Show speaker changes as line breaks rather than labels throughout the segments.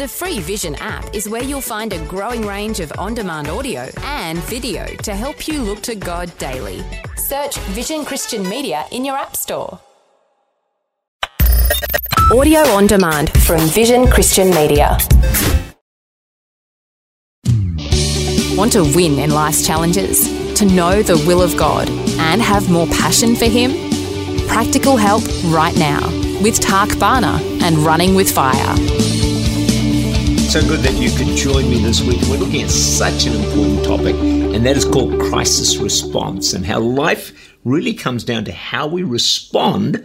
The free Vision app is where you'll find a growing range of on demand audio and video to help you look to God daily. Search Vision Christian Media in your App Store. Audio on demand from Vision Christian Media. Want to win in life's challenges? To know the will of God and have more passion for Him? Practical help right now with Tak Bhana and Running with Fire.
So good that you could join me this week. We're looking at such an important topic, and that is called crisis response and how life really comes down to how we respond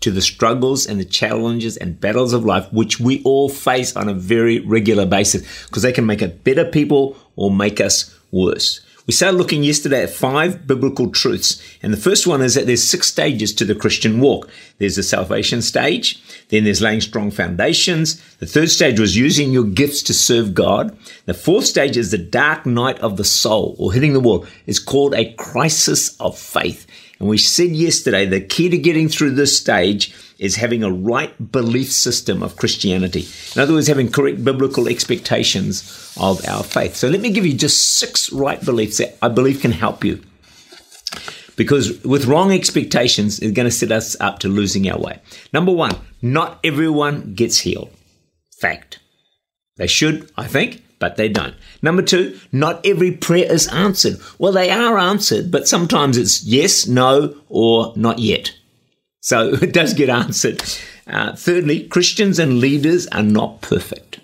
to the struggles and the challenges and battles of life, which we all face on a very regular basis, because they can make us better people or make us worse. We started looking yesterday at five biblical truths. And the first one is that there's six stages to the Christian walk. There's the salvation stage. Then there's laying strong foundations. The third stage was using your gifts to serve God. The fourth stage is the dark night of the soul or hitting the wall. It's called a crisis of faith. And we said yesterday the key to getting through this stage is having a right belief system of Christianity. In other words, having correct biblical expectations of our faith. So let me give you just six right beliefs that I believe can help you. Because with wrong expectations, it's going to set us up to losing our way. Number one, not everyone gets healed. Fact. They should, I think, but they don't. Number two, not every prayer is answered. Well, they are answered, but sometimes it's yes, no, or not yet. So it does get answered. Uh, thirdly, Christians and leaders are not perfect.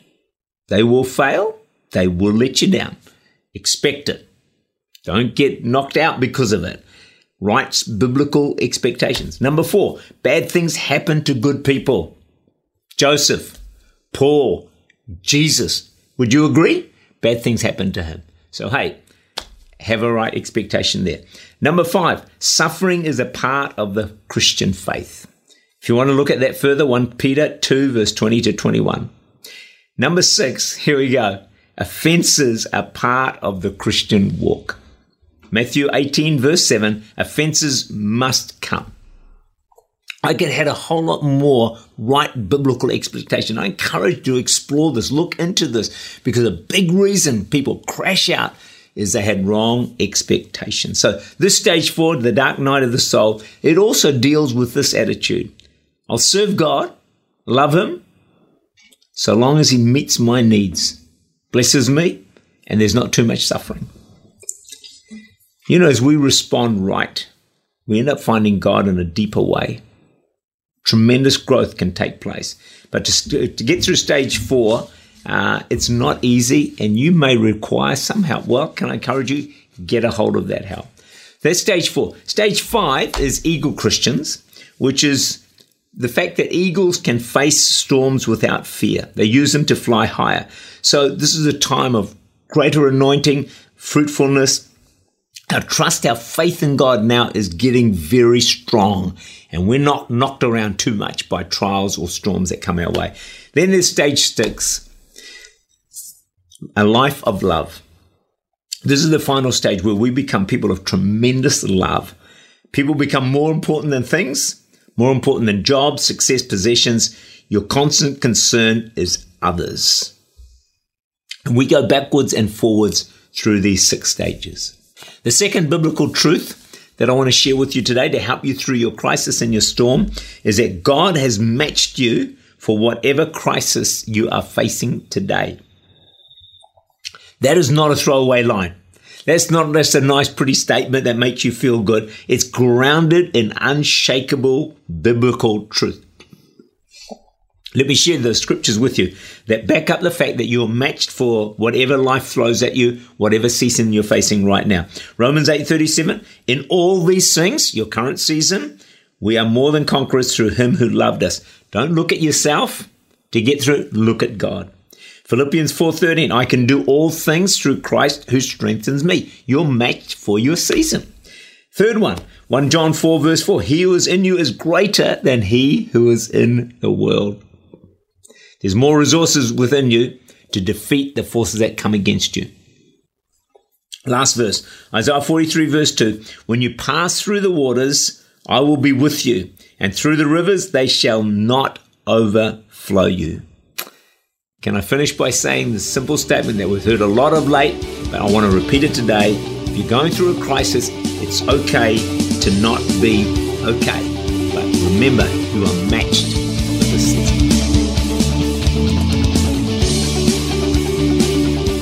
They will fail. They will let you down. Expect it. Don't get knocked out because of it. Right biblical expectations. Number four, bad things happen to good people. Joseph, Paul, Jesus. Would you agree? Bad things happen to him. So, hey, have a right expectation there. Number five, suffering is a part of the Christian faith. If you want to look at that further, 1 Peter 2, verse 20 to 21. Number six, here we go. Offenses are part of the Christian walk. Matthew 18, verse 7, offenses must come. I could had a whole lot more right biblical expectation. I encourage you to explore this, look into this, because a big reason people crash out is they had wrong expectations. So this stage four, the dark night of the soul, it also deals with this attitude. I'll serve God, love Him, so long as He meets my needs, blesses me, and there's not too much suffering. You know, as we respond right, we end up finding God in a deeper way. Tremendous growth can take place. But to, to get through stage four, uh, it's not easy and you may require some help. Well, can I encourage you? Get a hold of that help. That's stage four. Stage five is eagle Christians, which is the fact that eagles can face storms without fear. They use them to fly higher. So this is a time of greater anointing, fruitfulness. Our trust, our faith in God now is getting very strong and we're not knocked around too much by trials or storms that come our way. Then there's stage six, a life of love. This is the final stage where we become people of tremendous love. People become more important than things, more important than jobs, success, possessions. Your constant concern is others. And we go backwards and forwards through these six stages. The second biblical truth that I want to share with you today to help you through your crisis and your storm is that God has matched you for whatever crisis you are facing today. That is not a throwaway line. That's not just a nice, pretty statement that makes you feel good. It's grounded in unshakable biblical truth. Let me share the scriptures with you that back up the fact that you're matched for whatever life throws at you, whatever season you're facing right now. Romans 8:37, in all these things, your current season, we are more than conquerors through him who loved us. Don't look at yourself to get through, look at God. Philippians 4:13, I can do all things through Christ who strengthens me. You're matched for your season. Third one, 1 John 4 verse 4, he who is in you is greater than he who is in the world. There's more resources within you to defeat the forces that come against you. Last verse, Isaiah 43 verse 2, when you pass through the waters, I will be with you, and through the rivers they shall not overflow you. Can I finish by saying the simple statement that we've heard a lot of late, but I want to repeat it today. If you're going through a crisis, it's okay to not be okay. But remember, you are matched with the season.